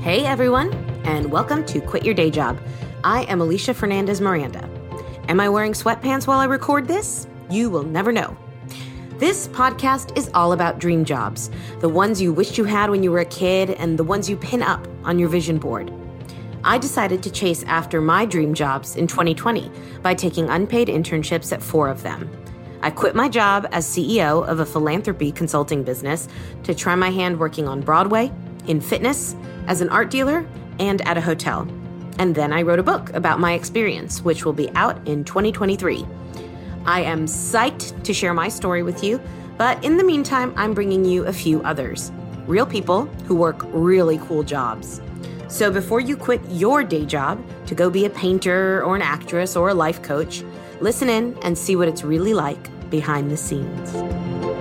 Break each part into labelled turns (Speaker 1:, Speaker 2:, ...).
Speaker 1: Hey everyone, and welcome to Quit Your Day Job. I am Alisha Fernandez Miranda. Am I wearing sweatpants while I record this? You will never know. This podcast is all about dream jobs the ones you wished you had when you were a kid, and the ones you pin up on your vision board. I decided to chase after my dream jobs in 2020 by taking unpaid internships at four of them. I quit my job as CEO of a philanthropy consulting business to try my hand working on Broadway, in fitness, as an art dealer, and at a hotel. And then I wrote a book about my experience, which will be out in 2023. I am psyched to share my story with you, but in the meantime, I'm bringing you a few others real people who work really cool jobs. So before you quit your day job to go be a painter or an actress or a life coach, listen in and see what it's really like behind the scenes.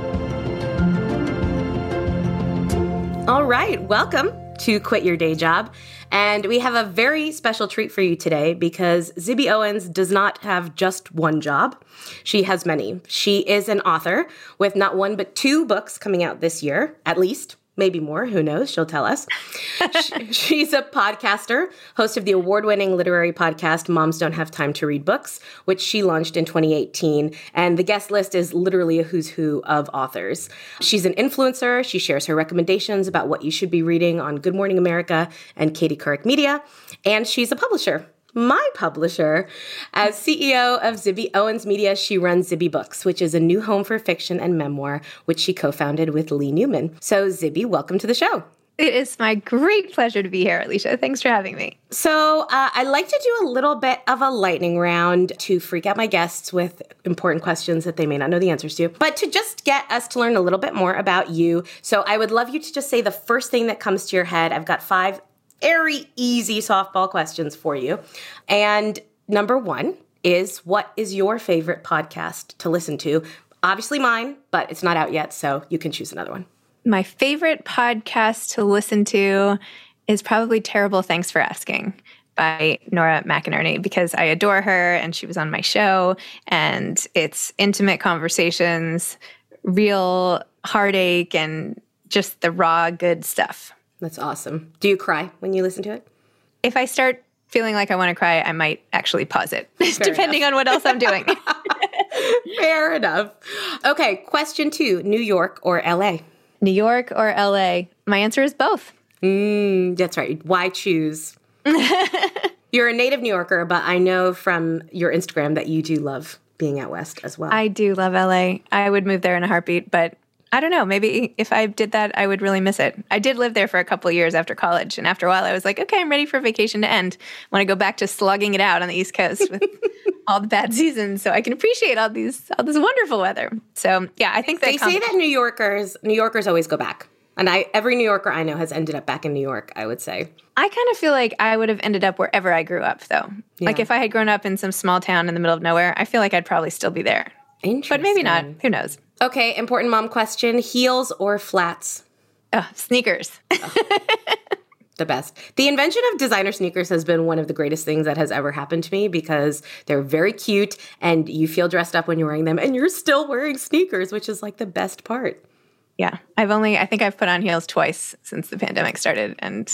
Speaker 1: All right, welcome to Quit Your Day Job. And we have a very special treat for you today because Zibby Owens does not have just one job. She has many. She is an author with not one but two books coming out this year, at least maybe more. Who knows? She'll tell us. She's a podcaster, host of the award winning literary podcast Moms Don't Have Time to Read Books, which she launched in 2018. And the guest list is literally a who's who of authors. She's an influencer. She shares her recommendations about what you should be reading on Good Morning America and Katie Couric Media. And she's a publisher my publisher. As CEO of Zibby Owens Media, she runs Zibby Books, which is a new home for fiction and memoir, which she co founded with Leigh Newman. So, Zibby, welcome to the show.
Speaker 2: It is my great pleasure to be here, Alisha. Thanks for having me.
Speaker 1: So, uh, I like to do a little bit of a lightning round to freak out my guests with important questions that they may not know the answers to, but to just get us to learn a little bit more about you. So, I would love you to just say the first thing that comes to your head. I've got five very easy softball questions for you. And number one is what is your favorite podcast to listen to? Obviously mine, but it's not out yet, so you can choose another one.
Speaker 2: My favorite podcast to listen to is probably Terrible Thanks for Asking by Nora McInerny because I adore her and she was on my show and it's intimate conversations, real heartache and just the raw good stuff.
Speaker 1: That's awesome. Do you cry when you listen to it?
Speaker 2: If I start feeling like I want to cry, I might actually pause it, depending enough. on what else I'm doing.
Speaker 1: Fair enough. Okay, question two New York or LA?
Speaker 2: New York or LA? My answer is both.
Speaker 1: Mm, that's right. Why choose? You're a native New Yorker, but I know from your Instagram that you do love being out west as well.
Speaker 2: I do love LA. I would move there in a heartbeat, but I don't know. Maybe if I did that, I would really miss it. I did live there for a couple years after college, and after a while, I was like, okay, I'm ready for vacation to end. I want to go back to slugging it out on the East Coast with all the bad seasons, so I can appreciate all these all this wonderful weather. So yeah, I think
Speaker 1: they say that New Yorkers New Yorkers always go back, and I every New Yorker I know has ended up back in New York. I would say.
Speaker 2: I kind of feel like I would have ended up wherever I grew up, though. Yeah. Like if I had grown up in some small town in the middle of nowhere, I feel like I'd probably still be there. But maybe not. Who knows?
Speaker 1: Okay, important mom question heels or flats?
Speaker 2: Oh, sneakers. oh,
Speaker 1: the best. The invention of designer sneakers has been one of the greatest things that has ever happened to me because they're very cute and you feel dressed up when you're wearing them and you're still wearing sneakers, which is like the best part.
Speaker 2: Yeah. I've only, I think I've put on heels twice since the pandemic started. And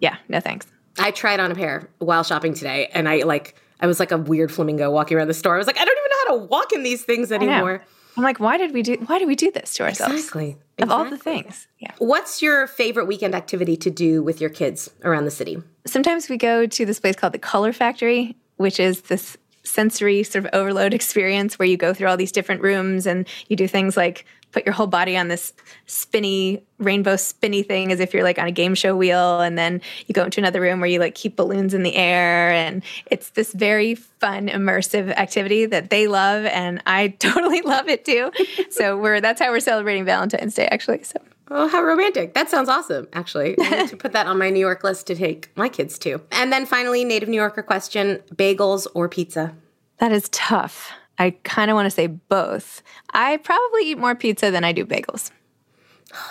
Speaker 2: yeah, no thanks.
Speaker 1: I tried on a pair while shopping today and I like, I was like a weird flamingo walking around the store. I was like, I don't even to walk in these things anymore.
Speaker 2: I'm like, why did we do why do we do this to ourselves?
Speaker 1: Exactly.
Speaker 2: Of all the things.
Speaker 1: Yeah. What's your favorite weekend activity to do with your kids around the city?
Speaker 2: Sometimes we go to this place called the Color Factory, which is this sensory sort of overload experience where you go through all these different rooms and you do things like put your whole body on this spinny rainbow spinny thing as if you're like on a game show wheel and then you go into another room where you like keep balloons in the air and it's this very fun immersive activity that they love and I totally love it too. so we're that's how we're celebrating Valentine's Day actually. So
Speaker 1: Oh, how romantic. That sounds awesome, actually. I need to put that on my New York list to take my kids to. And then finally, native New Yorker question bagels or pizza?
Speaker 2: That is tough. I kind of want to say both. I probably eat more pizza than I do bagels.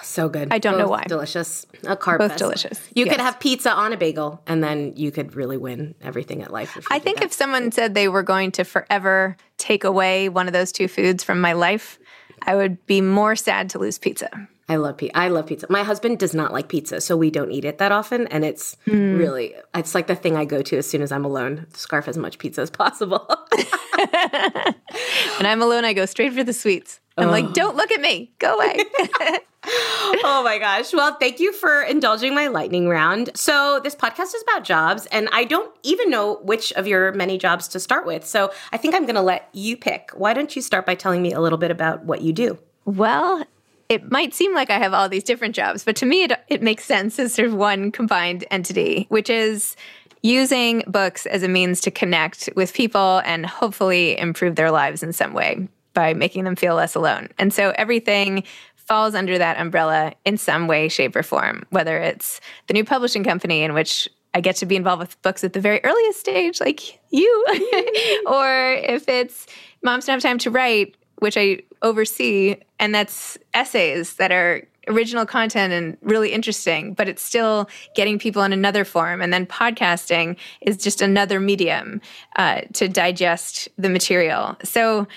Speaker 1: So good.
Speaker 2: I don't
Speaker 1: Both
Speaker 2: know why.
Speaker 1: Delicious. A carb
Speaker 2: Both
Speaker 1: fest.
Speaker 2: delicious.
Speaker 1: You
Speaker 2: Yes.
Speaker 1: could have pizza on a bagel, and then you could really win everything at life.
Speaker 2: I think
Speaker 1: that.
Speaker 2: if someone said they were going to forever take away one of those two foods from my life, I would be more sad to lose pizza.
Speaker 1: I love pizza. I love pizza. My husband does not like pizza, so we don't eat it that often. And it's
Speaker 2: Hmm.
Speaker 1: really, it's like the thing I go to as soon as I'm alone. Scarf as much pizza as possible.
Speaker 2: When I'm alone, I go straight for the sweets. I'm like, don't look at me, go away.
Speaker 1: oh my gosh. Well, thank you for indulging my lightning round. So, this podcast is about jobs, and I don't even know which of your many jobs to start with. So, I think I'm going to let you pick. Why don't you start by telling me a little bit about what you do?
Speaker 2: well, it might seem like I have all these different jobs, but to me, it, it makes sense as sort of one combined entity, which is using books as a means to connect with people and hopefully improve their lives in some way by making them feel less alone. And so everything falls under that umbrella in some way, shape, or form, whether it's the new publishing company in which I get to be involved with books at the very earliest stage, like you, or if it's Moms Don't Have Time to Write, which I oversee, and that's essays that are original content and really interesting, but it's still getting people in another form. And then podcasting is just another medium uh, to digest the material. So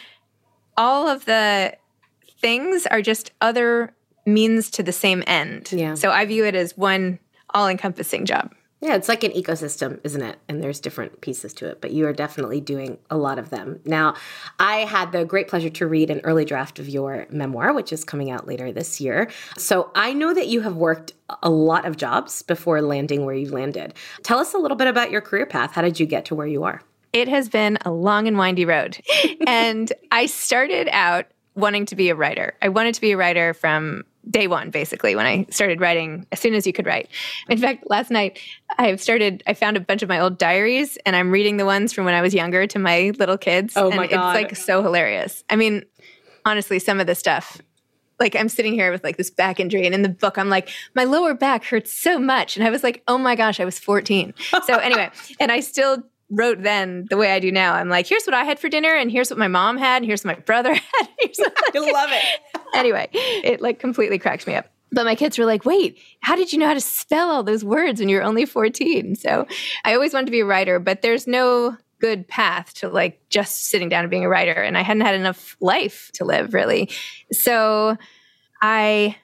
Speaker 2: all of the things are just other means to the same end.
Speaker 1: Yeah.
Speaker 2: So I view it as one all encompassing job.
Speaker 1: Yeah, it's like an ecosystem, isn't it? And there's different pieces to it, but you are definitely doing a lot of them. Now, I had the great pleasure to read an early draft of your memoir, which is coming out later this year. So I know that you have worked a lot of jobs before landing where you landed. Tell us a little bit about your career path. How did you get to where you are?
Speaker 2: It has been a long and windy road. and I started out wanting to be a writer. I wanted to be a writer from day one, basically, when I started writing as soon as you could write. In fact, last night I have started, I found a bunch of my old diaries and I'm reading the ones from when I was younger to my little kids.
Speaker 1: Oh
Speaker 2: and
Speaker 1: my God.
Speaker 2: It's like so hilarious. I mean, honestly, some of the stuff. Like I'm sitting here with like this back injury, and in the book I'm like, my lower back hurts so much, and I was like, oh my gosh, I was 14. So anyway, and I still wrote then the way I do now. I'm like, here's what I had for dinner, and here's what my mom had, and here's what my brother had.
Speaker 1: I love it.
Speaker 2: anyway, it like completely cracks me up. But my kids were like, wait, how did you know how to spell all those words when you're only 14? So I always wanted to be a writer, but there's no good path to like just sitting down and being a writer. And I hadn't had enough life to live really. So I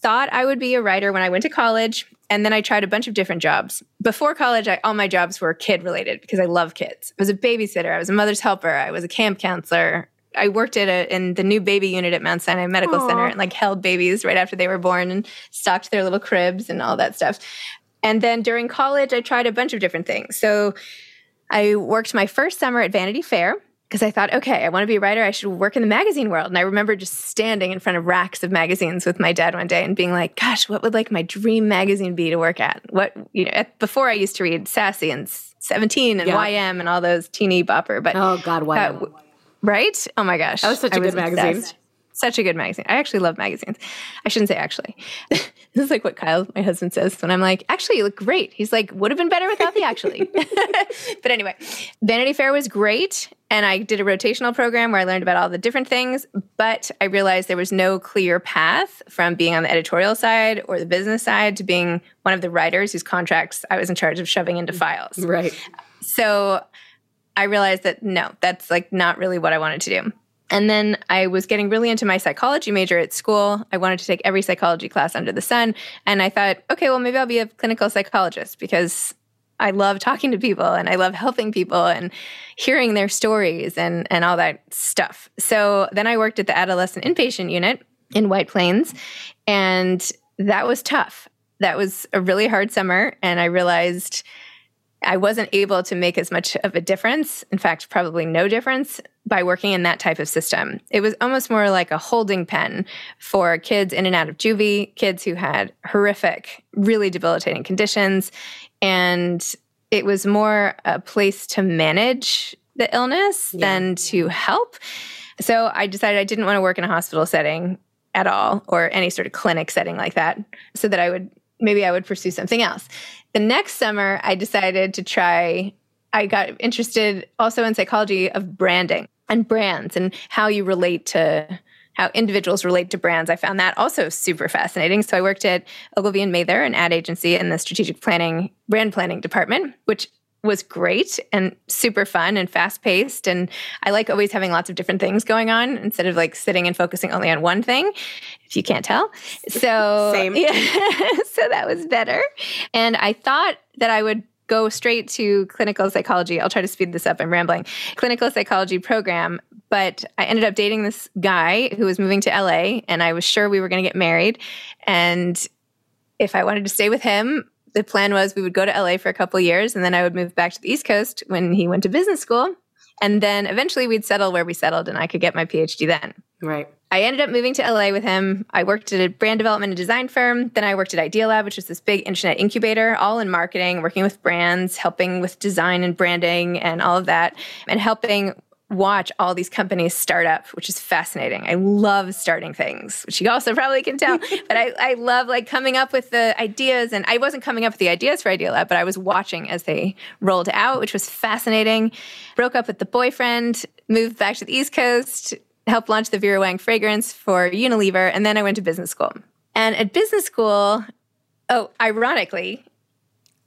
Speaker 2: thought I would be a writer when I went to college. And then I tried a bunch of different jobs. Before college, I, all my jobs were kid related because I love kids. I was a babysitter, I was a mother's helper, I was a camp counselor. I worked at a, in the new baby unit at Mount Sinai Medical
Speaker 1: Aw.
Speaker 2: Center and like held babies right after they were born and stocked their little cribs and all that stuff. And then during college, I tried a bunch of different things. So I worked my first summer at Vanity Fair because I thought, okay, I want to be a writer. I should work in the magazine world. And I remember just standing in front of racks of magazines with my dad one day and being like, gosh, what would like my dream magazine be to work at? What, you know, at, before I used to read Sassy and 17 and
Speaker 1: Yeah.
Speaker 2: YM and all those teeny bopper, but
Speaker 1: Oh, God, why?
Speaker 2: uh, right? Oh my gosh.
Speaker 1: That was such a
Speaker 2: I
Speaker 1: good magazine.
Speaker 2: obsessed. Such a good magazine. I actually love magazines. I shouldn't say actually. this is like what Kyle, my husband, says when I'm like, actually, you look great. He's like, would have been better without the actually. but anyway, Vanity Fair was great. And I did a rotational program where I learned about all the different things. But I realized there was no clear path from being on the editorial side or the business side to being one of the writers whose contracts I was in charge of shoving into files.
Speaker 1: right.
Speaker 2: So I realized that no, that's like not really what I wanted to do. And then I was getting really into my psychology major at school. I wanted to take every psychology class under the sun. And I thought, okay, well, maybe I'll be a clinical psychologist because I love talking to people and I love helping people and hearing their stories and, and all that stuff. So then I worked at the adolescent inpatient unit in White Plains, and that was tough. That was a really hard summer. And I realized I wasn't able to make as much of a difference. In fact, probably no difference by working in that type of system. It was almost more like a holding pen for kids in and out of juvie, kids who had horrific, really debilitating conditions. And it was more a place to manage the illness yeah. than to help. So I decided I didn't want to work in a hospital setting at all or any sort of clinic setting like that so that I would maybe I would pursue something else. The next summer I decided to try I got interested also in psychology of branding and brands and how you relate to how individuals relate to brands. I found that also super fascinating. So I worked at Ogilvy and Mather, an ad agency in the strategic planning, brand planning department, which was great and super fun and fast paced. And I like always having lots of different things going on instead of like sitting and focusing only on one thing, if you can't tell. So,
Speaker 1: Same.
Speaker 2: Yeah, so that was better. And I thought that I would go straight to clinical psychology. I'll try to speed this up. I'm rambling. Clinical psychology program. But I ended up dating this guy who was moving to LA, and I was sure we were going to get married. And if I wanted to stay with him, the plan was we would go to LA for a couple years and then I would move back to the East Coast when he went to business school. And then eventually we'd settle where we settled and I could get my PhD then.
Speaker 1: Right.
Speaker 2: I ended up moving to LA with him. I worked at a brand development and design firm. Then I worked at Idealab, which is this big internet incubator, all in marketing, working with brands, helping with design and branding and all of that, and helping watch all these companies start up, which is fascinating. I love starting things, which you also probably can tell. but I, I love like coming up with the ideas. And I wasn't coming up with the ideas for Idealab, but I was watching as they rolled out, which was fascinating. Broke up with the boyfriend, moved back to the East Coast, helped launch the Vera Wang fragrance for Unilever, and then I went to business school. And at business school, oh, ironically,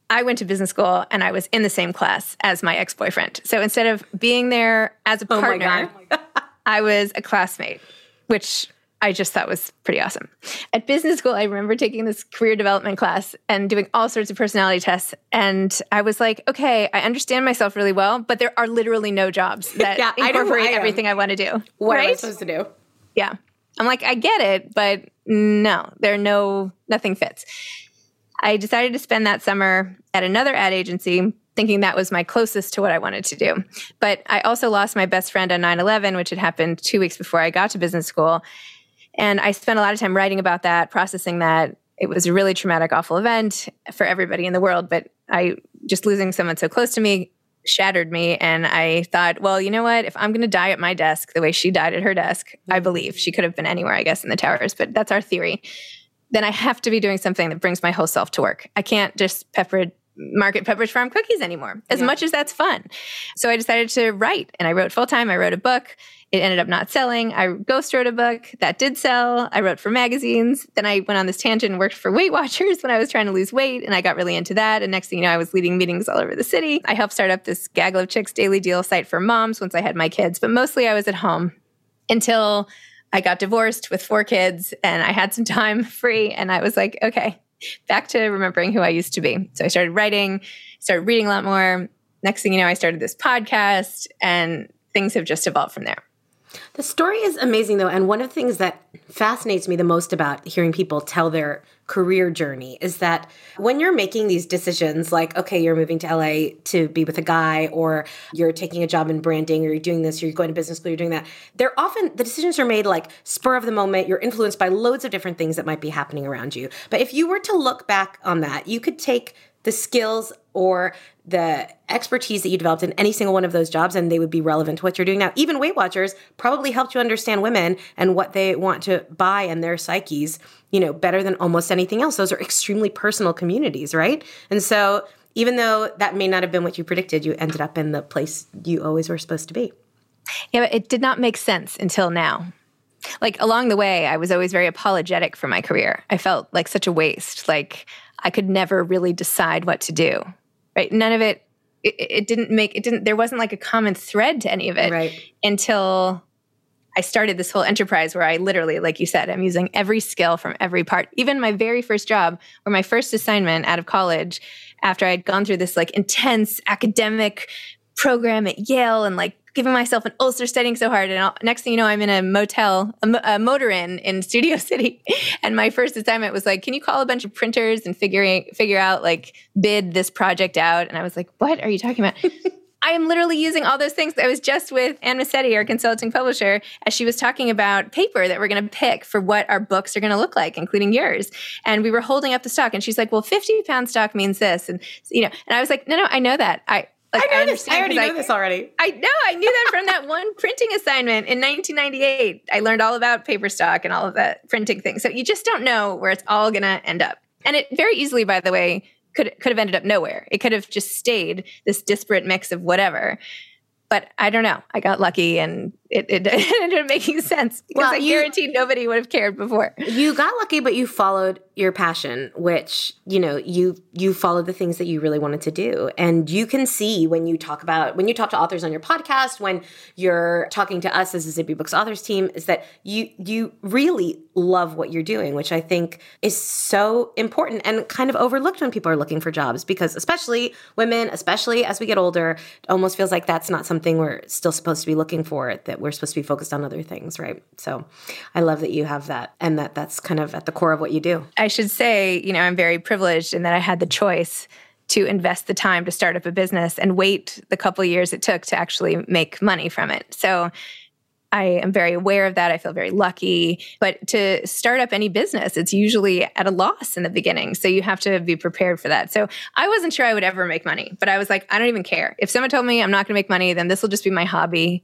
Speaker 2: I went to business school and I was in the same class as my ex boyfriend. So instead of being there as a oh partner, oh I was a classmate, which I just thought was pretty awesome. At business school, I remember taking this career development class and doing all sorts of personality tests. And I was like, okay, I understand myself really well, but there are literally no jobs that yeah, incorporate I everything I want to do.
Speaker 1: What
Speaker 2: right?
Speaker 1: am I supposed to do?
Speaker 2: Yeah. I'm like, I get it, but no, there are no, nothing fits. I decided to spend that summer at another ad agency thinking that was my closest to what I wanted to do. But I also lost my best friend on 9 11, which had happened two weeks before I got to business school. And I spent a lot of time writing about that, processing that. It was a really traumatic, awful event for everybody in the world. But I just losing someone so close to me shattered me. And I thought, well, you know what? If I'm going to die at my desk the way she died at her desk, I mm-hmm. believe she could have been anywhere, I guess, in the towers, but that's our theory. Then I have to be doing something that brings my whole self to work. I can't just pepper market Pepperidge Farm cookies anymore, as yeah. much as that's fun. So I decided to write and I wrote full time. I wrote a book. It ended up not selling. I ghost wrote a book that did sell. I wrote for magazines. Then I went on this tangent and worked for Weight Watchers when I was trying to lose weight. And I got really into that. And next thing you know, I was leading meetings all over the city. I helped start up this Gaggle of Chicks daily deal site for moms once I had my kids, but mostly I was at home until I got divorced with four kids and I had some time free. And I was like, okay, back to remembering who I used to be. So I started writing, started reading a lot more. Next thing you know, I started this podcast and things have just evolved from there.
Speaker 1: The story is amazing, though. And one of the things that fascinates me the most about hearing people tell their career journey is that when you're making these decisions, like, okay, you're moving to LA to be with a guy, or you're taking a job in branding, or you're doing this, or you're going to business school, you're doing that, they're often, the decisions are made like spur of the moment. You're influenced by loads of different things that might be happening around you. But if you were to look back on that, you could take the skills or the expertise that you developed in any single one of those jobs and they would be relevant to what you're doing now. Even Weight Watchers probably helped you understand women and what they want to buy and their psyches, you know, better than almost anything else. Those are extremely personal communities, right? And so even though that may not have been what you predicted, you ended up in the place you always were supposed to be.
Speaker 2: Yeah, but it did not make sense until now. Like along the way, I was always very apologetic for my career. I felt like such a waste. Like I could never really decide what to do. Right? None of it, it, it didn't make it didn't there wasn't like a common thread to any of it
Speaker 1: right.
Speaker 2: until I started this whole enterprise where I literally, like you said, I'm using every skill from every part. Even my very first job or my first assignment out of college, after I'd gone through this like intense academic program at Yale and like giving myself an ulcer studying so hard. And next thing you know, I'm in a motel, a, a motor inn in Studio City. And my first assignment was like, can you call a bunch of printers and figuring, figure out like bid this project out? And I was like, what are you talking about? I am literally using all those things. I was just with Anne Messitte, our consulting publisher, as she was talking about paper that we're going to pick for what our books are going to look like, including yours. And we were holding up the stock, and she's like, "Well, fifty pound stock means this," and you know, and I was like, "No, no, I know that. I
Speaker 1: like, I know I this. I already know I, this already.
Speaker 2: I know. I knew that from that one printing assignment in 1998. I learned all about paper stock and all of that printing thing. So you just don't know where it's all going to end up. And it very easily, by the way, could could have ended up nowhere. It could have just stayed this disparate mix of whatever. But I don't know. I got lucky and it, it, it ended up making sense because well, I you, guaranteed nobody would have cared before.
Speaker 1: You got lucky, but you followed your passion, which you know you you followed the things that you really wanted to do, and you can see when you talk about when you talk to authors on your podcast, when you're talking to us as a Zibby Books authors team, is that you you really love what you're doing, which I think is so important and kind of overlooked when people are looking for jobs because especially women, especially as we get older, it almost feels like that's not something we're still supposed to be looking for that we're supposed to be focused on other things, right? So I love that you have that and that that's kind of at the core of what you do.
Speaker 2: I should say, you know, I'm very privileged in that I had the choice to invest the time to start up a business and wait the couple years it took to actually make money from it. So I am very aware of that. I feel very lucky. But to start up any business, it's usually at a loss in the beginning. So you have to be prepared for that. So I wasn't sure I would ever make money, but I was like, I don't even care. If someone told me I'm not going to make money, then this will just be my hobby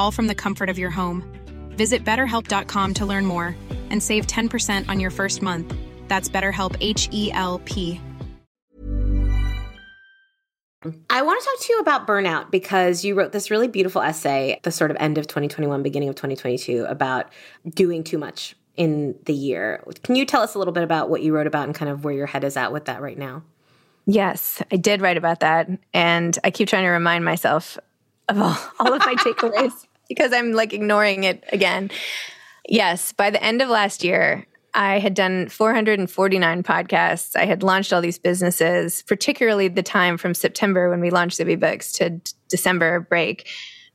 Speaker 3: all from the comfort of your home. Visit betterhelp.com to learn more and save 10% on your first month. That's BetterHelp H E L P.
Speaker 1: I want to talk to you about burnout because you wrote this really beautiful essay at the sort of end of 2021, beginning of 2022 about doing too much in the year. Can you tell us a little bit about what you wrote about and kind of where your head is at with that right now?
Speaker 2: Yes, I did write about that. And I keep trying to remind myself of all, all of my takeaways because I'm like ignoring it again. Yes, by the end of last year, I had done 449 podcasts. I had launched all these businesses, particularly the time from September when we launched Zibby Books to d- December break.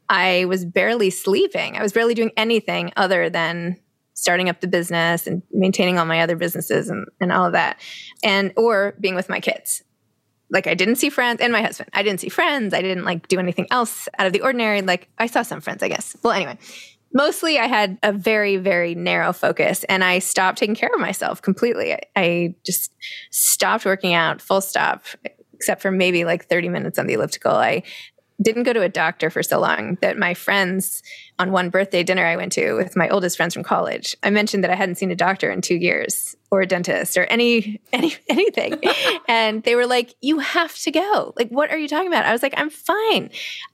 Speaker 2: I was barely sleeping. I was barely doing anything other than starting up the business and maintaining all my other businesses and, and all of that. And or being with my kids like I didn't see friends and my husband. I didn't see friends. I didn't like do anything else out of the ordinary. Like I saw some friends, I guess. Well, anyway, mostly I had a very, very narrow focus and I stopped taking care of myself completely. I, I just stopped working out, full stop, except for maybe like 30 minutes on the elliptical. I didn't go to a doctor for so long that my friends on one birthday dinner I went to with my oldest friends from college, I mentioned that I hadn't seen a doctor in two years or a dentist or any any anything. and they were like, You have to go. Like, what are you talking about? I was like, I'm fine.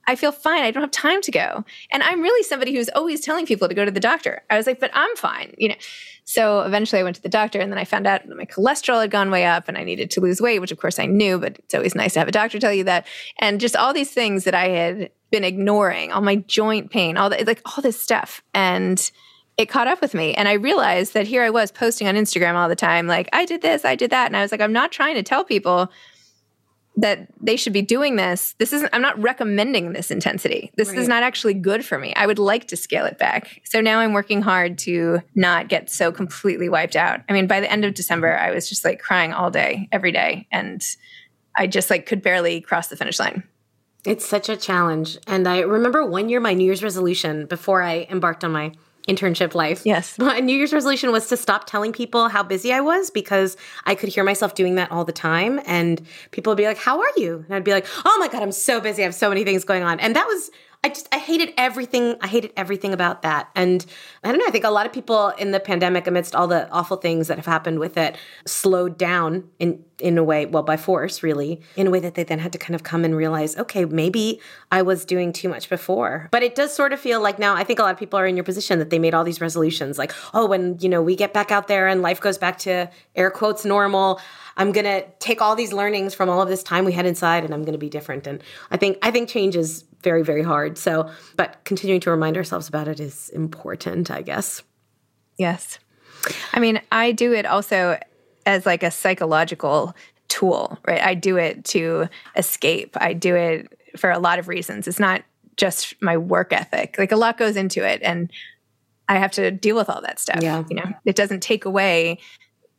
Speaker 2: I feel fine. I don't have time to go. And I'm really somebody who's always telling people to go to the doctor. I was like, but I'm fine, you know. So eventually I went to the doctor and then I found out that my cholesterol had gone way up and I needed to lose weight, which of course I knew, but it's always nice to have a doctor tell you that. And just all these things that I had been ignoring, all my joint pain, all that, like all this stuff. And it caught up with me. And I realized that here I was posting on Instagram all the time, like, I did this, I did that. And I was like, I'm not trying to tell people that they should be doing this. This isn't, I'm not recommending this intensity. This right. is not actually good for me. I would like to scale it back. So now I'm working hard to not get so completely wiped out. I mean, by the end of December, I was just like crying all day, every day. And I just like could barely cross the finish line.
Speaker 1: It's such a challenge. And I remember one year my New Year's resolution before I embarked on my internship life.
Speaker 2: Yes.
Speaker 1: My New Year's resolution was to stop telling people how busy I was because I could hear myself doing that all the time. And people would be like, How are you? And I'd be like, Oh my God, I'm so busy. I have so many things going on. And that was I just I hated everything. I hated everything about that. And I don't know, I think a lot of people in the pandemic amidst all the awful things that have happened with it slowed down in in a way, well by force really, in a way that they then had to kind of come and realize, okay, maybe I was doing too much before. But it does sort of feel like now I think a lot of people are in your position that they made all these resolutions like, oh, when, you know, we get back out there and life goes back to air quotes normal, I'm going to take all these learnings from all of this time we had inside and I'm going to be different. And I think I think change is very very hard. So, but continuing to remind ourselves about it is important, I guess.
Speaker 2: Yes. I mean, I do it also as like a psychological tool, right? I do it to escape. I do it for a lot of reasons. It's not just my work ethic. Like a lot goes into it and I have to deal with all that stuff.
Speaker 1: Yeah.
Speaker 2: You know, it doesn't take away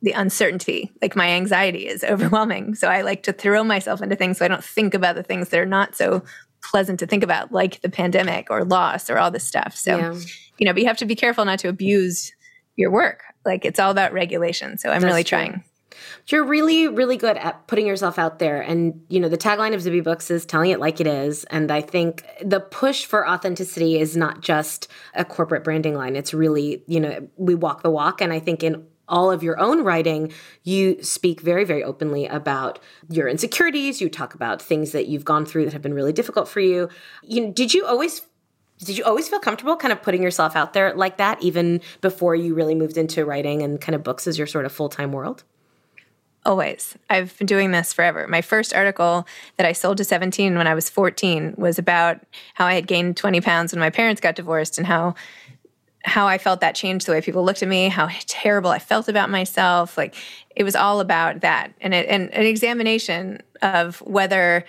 Speaker 2: the uncertainty. Like my anxiety is overwhelming. So I like to throw myself into things so I don't think about the things that are not so pleasant to think about, like the pandemic or loss or all this stuff. So, yeah. you know, but you have to be careful not to abuse your work. Like it's all about regulation. So I'm That's really true. trying.
Speaker 1: You're really, really good at putting yourself out there. And, you know, the tagline of Zibby Books is telling it like it is. And I think the push for authenticity is not just a corporate branding line. It's really, you know, we walk the walk. And I think in all of your own writing, you speak very, very openly about your insecurities. You talk about things that you've gone through that have been really difficult for you. You know, did you always did you always feel comfortable kind of putting yourself out there like that, even before you really moved into writing and kind of books as your sort of full time world?
Speaker 2: Always. I've been doing this forever. My first article that I sold to 17 when I was 14 was about how I had gained 20 pounds when my parents got divorced and how how I felt that changed the way people looked at me, how terrible I felt about myself. Like it was all about that, and it, and an examination of whether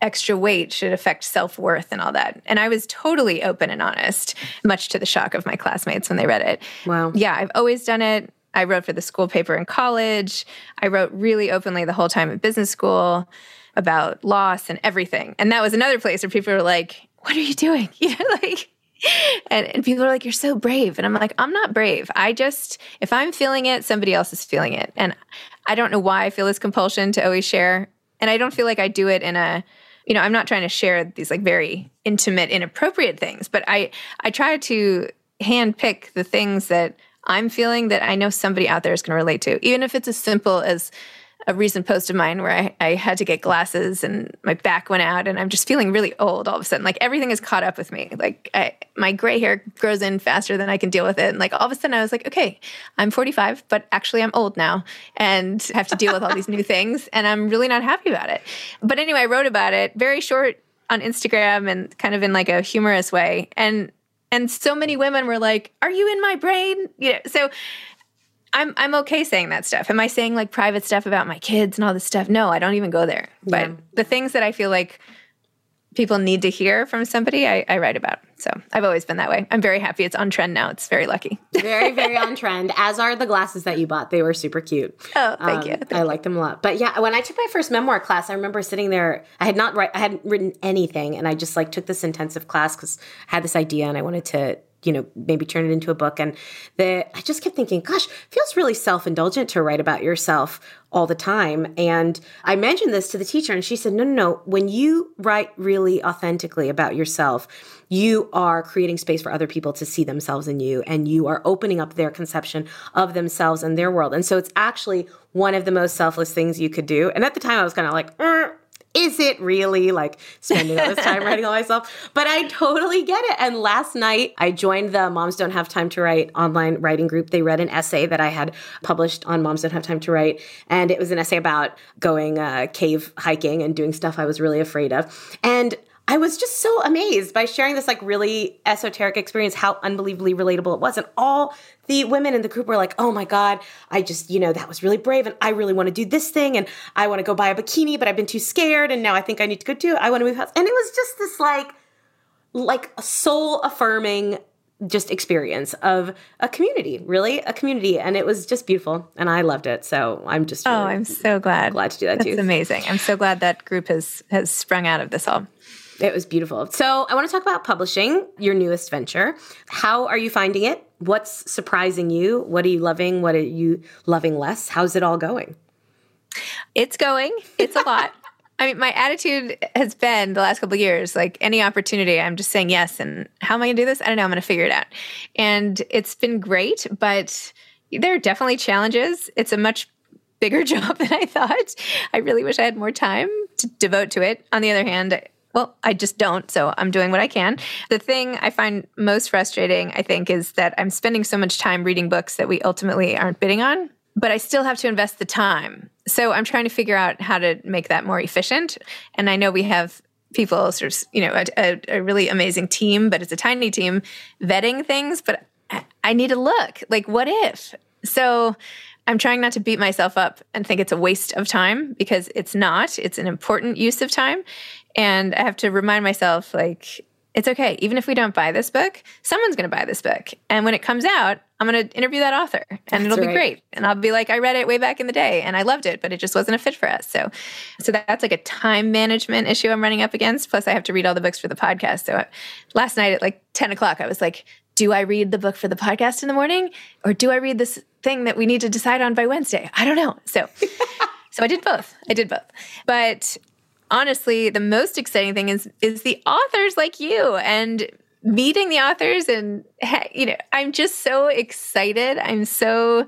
Speaker 2: extra weight should affect self worth and all that. And I was totally open and honest, much to the shock of my classmates when they read it.
Speaker 1: Wow.
Speaker 2: Yeah, I've always done it. I wrote for the school paper in college. I wrote really openly the whole time at business school about loss and everything. And that was another place where people were like, "What are you doing?" You know, like and, and people are like, You're so brave. And I'm like, I'm not brave. I just, if I'm feeling it, somebody else is feeling it. And I don't know why I feel this compulsion to always share. And I don't feel like I do it in a, you know, I'm not trying to share these like very intimate, inappropriate things, but I, I try to handpick the things that I'm feeling that I know somebody out there is going to relate to, even if it's as simple as, a recent post of mine where I, I had to get glasses and my back went out and I'm just feeling really old all of a sudden. Like everything is caught up with me. Like I, my gray hair grows in faster than I can deal with it. And like all of a sudden I was like, okay, I'm 45, but actually I'm old now and have to deal with all these new things. And I'm really not happy about it. But anyway, I wrote about it very short on Instagram and kind of in like a humorous way. And and so many women were like, "Are you in my brain?" You know, so I'm I'm okay saying that stuff. Am I saying like private stuff about my kids and all this stuff? No, I don't even go there. But yeah. the things that I feel like people need to hear from somebody, I, I, write about. So I've always been that way. I'm very happy it's on trend now. It's very lucky.
Speaker 1: very, very on trend. As are the glasses that you bought. They were super cute.
Speaker 2: Oh, thank um, you. Thank
Speaker 1: I liked them a lot. But yeah, when I took my first memoir class, I remember sitting there. I had not write, I hadn't written anything, and I just like took this intensive class because I had this idea and I wanted to you know maybe turn it into a book. And the i just kept thinking gosh feels really self-indulgent to write about yourself all the time. And i mentioned this to the teacher and she said no no no. When you write really authentically about yourself you are creating space for other people to see themselves in you and you are opening up their conception of themselves and their world. And so it's actually one of the most selfless things you could do. And at the time i was kind of like mm, is it really like spending all this time writing all myself? But I totally get it. And last night I joined the Moms Don't Have Time to Write online writing group. They read an essay that I had published on Moms Don't Have Time to Write. And it was an essay about going uh, cave hiking and doing stuff I was really afraid of. And I was just so amazed by sharing this like really esoteric experience, how unbelievably relatable it was. And all the women in the group were like, oh my God, I just, you know, that was really brave. And I really want to do this thing. And I want to go buy a bikini, but I've been too scared. And now I think I need to go do it. I want to move house. And it was just this like, like a soul affirming just experience of a community, really a community. And it was just beautiful. And I loved it. So I'm just,
Speaker 2: oh, I'm so glad.
Speaker 1: Glad to do that
Speaker 2: That's
Speaker 1: too.
Speaker 2: It's amazing. I'm so glad that group has, has sprung out of this all.
Speaker 1: It was beautiful. So, I want to talk about publishing, your newest venture. How are you finding it? What's surprising you? What are you loving? What are you loving less? How's it all going?
Speaker 2: It's going. It's a lot. I mean, my attitude has been the last couple years like any opportunity, I'm just saying yes. And how am I going to do this? I don't know. I'm going to figure it out. And it's been great, but there are definitely challenges. It's a much bigger job than I thought. I really wish I had more time to devote to it. On the other hand, well, I just don't. So I'm doing what I can. The thing I find most frustrating, I think, is that I'm spending so much time reading books that we ultimately aren't bidding on, but I still have to invest the time. So I'm trying to figure out how to make that more efficient. And I know we have people sort of, you know, a, a, a really amazing team, but it's a tiny team vetting things, but I, I need to look like, what if? So I'm trying not to beat myself up and think it's a waste of time because it's not. It's an important use of time. And I have to remind myself, like, it's okay. Even if we don't buy this book, someone's going to buy this book. And when it comes out, I'm going to interview that author and that's it'll right. be great. And I'll be like, I read it way back in the day and I loved it, but it just wasn't a fit for us. So, so that's like a time management issue I'm running up against. Plus, I have to read all the books for the podcast. So, last night at like 10 o'clock, I was like, do I read the book for the podcast in the morning or do I read this thing that we need to decide on by Wednesday? I don't know. So, so I did both. I did both. But honestly, the most exciting thing is is the authors like you and meeting the authors and you know, I'm just so excited. I'm so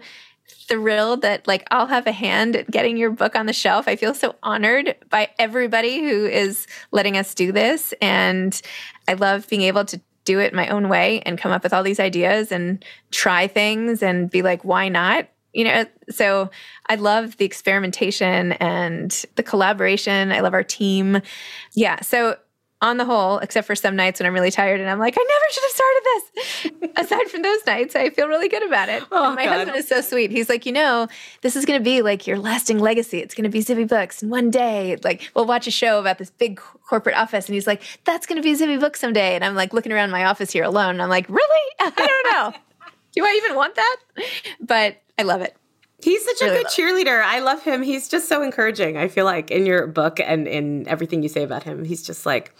Speaker 2: thrilled that like I'll have a hand at getting your book on the shelf. I feel so honored by everybody who is letting us do this and I love being able to do it my own way and come up with all these ideas and try things and be like, why not? You know, so I love the experimentation and the collaboration. I love our team. Yeah. So on the whole, except for some nights when I'm really tired and I'm like, I never should have started this. Aside from those nights, I feel really good about it. Oh, my God. husband is so sweet. He's like, you know, this is going to be like your lasting legacy. It's going to be Zibby Books. And one day, like, we'll watch a show about this big corporate office. And he's like, that's going to be Zibby Books someday. And I'm like looking around my office here alone. And I'm like, really? I don't know. Do I even want that? But I love it.
Speaker 1: He's such really a good cheerleader. I love him. He's just so encouraging. I feel like in your book and in everything you say about him, he's just like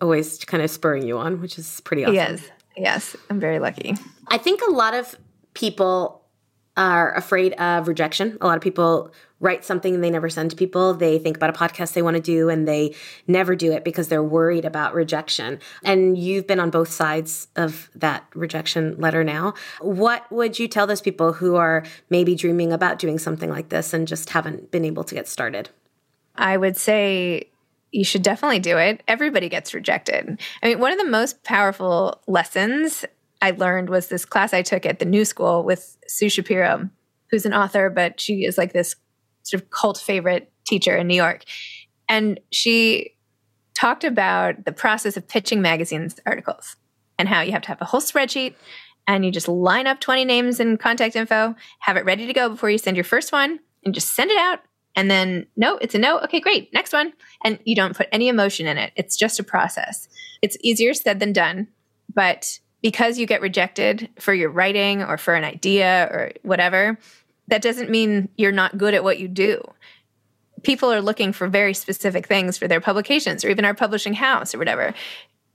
Speaker 1: always kind of spurring you on, which is pretty awesome.
Speaker 2: Yes. Yes. I'm very lucky.
Speaker 1: I think a lot of people are afraid of rejection. A lot of people write something they never send to people. They think about a podcast they want to do and they never do it because they're worried about rejection. And you've been on both sides of that rejection letter now. What would you tell those people who are maybe dreaming about doing something like this and just haven't been able to get started?
Speaker 2: I would say you should definitely do it. Everybody gets rejected. I mean, one of the most powerful lessons I learned was this class I took at the New School with Sue Shapiro, who's an author, but she is like this sort of cult favorite teacher in New York. And she talked about the process of pitching magazines articles and how you have to have a whole spreadsheet and you just line up 20 names and contact info, have it ready to go before you send your first one, and just send it out. And then, no, it's a no. Okay, great. Next one. And you don't put any emotion in it. It's just a process. It's easier said than done. But because you get rejected for your writing or for an idea or whatever, that doesn't mean you're not good at what you do. People are looking for very specific things for their publications or even our publishing house or whatever.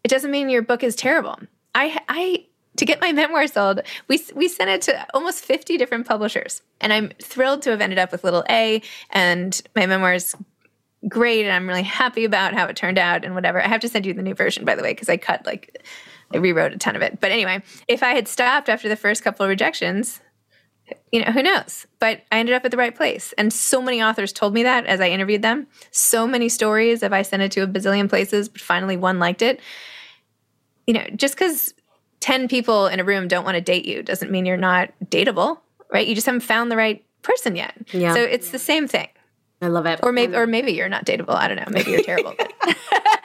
Speaker 2: It doesn't mean your book is terrible. I, I, to get my memoir sold, we, we sent it to almost 50 different publishers. And I'm thrilled to have ended up with Little A, and my memoir is great. And I'm really happy about how it turned out and whatever. I have to send you the new version, by the way, because I cut like, I rewrote a ton of it. But anyway, if I had stopped after the first couple of rejections, you know, who knows? But I ended up at the right place. And so many authors told me that as I interviewed them. So many stories have I sent it to a bazillion places, but finally one liked it. You know, just because 10 people in a room don't want to date you doesn't mean you're not dateable, right? You just haven't found the right person yet. Yeah. So it's the same thing.
Speaker 1: I love it.
Speaker 2: Or maybe or maybe you're not dateable. I don't know. Maybe you're terrible.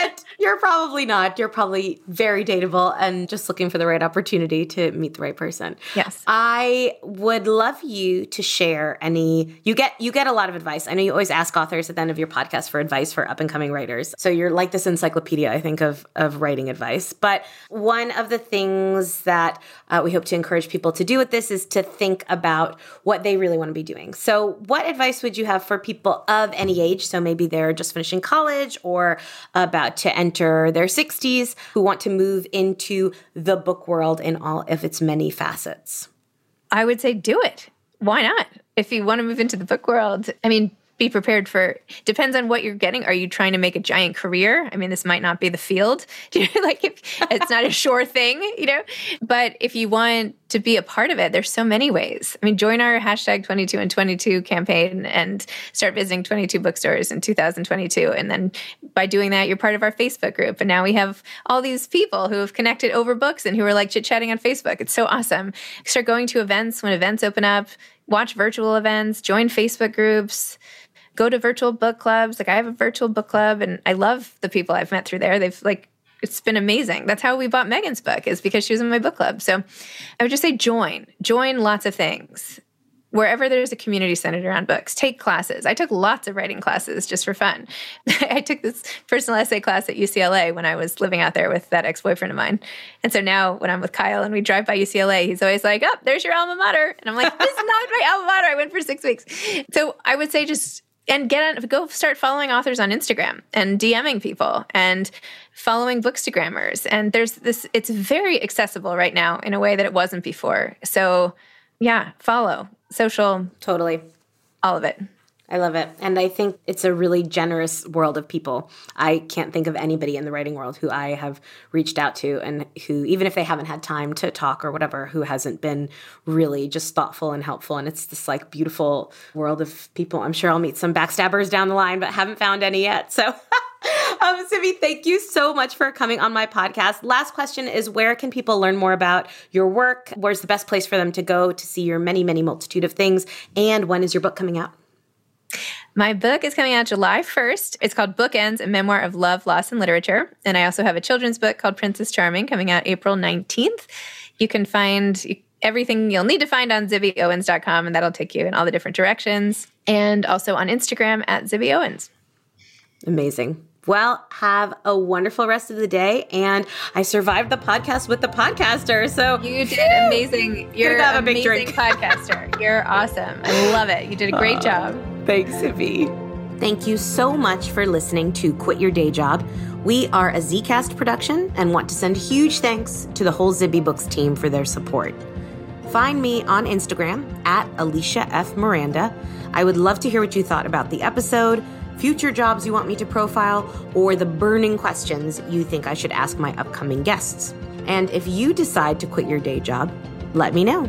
Speaker 1: but you're probably not. You're probably very dateable and just looking for the right opportunity to meet the right person.
Speaker 2: Yes.
Speaker 1: I would love you to share any you get you get a lot of advice. I know you always ask authors at the end of your podcast for advice for up and coming writers. So you're like this encyclopedia, I think, of of writing advice. But one of the things that uh, we hope to encourage people to do with this is to think about what they really want to be doing. So what advice would you have for people of any age? So maybe they're just finishing college or about to enter their 60s who want to move into the book world in all of its many facets?
Speaker 2: I would say do it. Why not? If you want to move into the book world, I mean, be prepared for depends on what you're getting. Are you trying to make a giant career? I mean this might not be the field. Like if it's not a sure thing you know? But if you want to be a part of it there's so many ways. I mean join our hashtag 22 and 22 campaign and start visiting 22 bookstores in 2022 and then by doing that you're part of our facebook group. And now we have all these people who have connected over books and who are like chit-chatting on facebook. It's so awesome. Start going to events. When events open up watch virtual events join facebook groups go to virtual book clubs. Like I have a virtual book club and I love the people I've met through there. They've like it's been amazing. That's how we bought Megan's book is because she was in my book club. So I would just say join. Join lots of things. Wherever there's a community centered around books, take classes. I took lots of writing classes just for fun. I took this personal essay class at UCLA when I was living out there with that ex boyfriend of mine. And so now when I'm with Kyle and we drive by UCLA, he's always like, Oh, there's your alma mater. And I'm like, This is not my alma mater. I went for six weeks. So I would say just and get on, go start following authors on Instagram and DMing people and following bookstagrammers. And there's this, it's very accessible right now in a way that it wasn't before. So yeah, follow social.
Speaker 1: Totally.
Speaker 2: All of it.
Speaker 1: I love it. And I think it's a really generous world of people. I can't think of anybody in the writing world who I have reached out to and who, even if they haven't had time to talk or whatever, who hasn't been really just thoughtful and helpful. And it's this like beautiful world of people. I'm sure I'll meet some backstabbers down the line, but haven't found any yet. So. Um, Zibby, thank you so much for coming on my podcast. Last question is where can people learn more about your work? Where's the best place for them to go to see your many, many multitude of things? And when is your book coming out?
Speaker 2: My book is coming out July 1st. It's called Bookends, a memoir of love, loss, and literature. And I also have a children's book called Princess Charming coming out April 19th. You can find everything you'll need to find on zibbyowens.com, and that'll take you in all the different directions. And also on Instagram at zibbyowens.
Speaker 1: Amazing. Well, have a wonderful rest of the day. And I survived the podcast with the podcaster. So
Speaker 2: you did amazing. You're an amazing podcaster. You're awesome. I love it. You did a great uh, job.
Speaker 1: Thanks, Zibby. Thank you so much for listening to Quit Your Day Job. We are a Zcast production and want to send huge thanks to the whole Zibby Books team for their support. Find me on Instagram at Alisha F. Miranda. I would love to hear what you thought about the episode future jobs you want me to profile, or the burning questions you think I should ask my upcoming guests. And if you decide to quit your day job, let me know.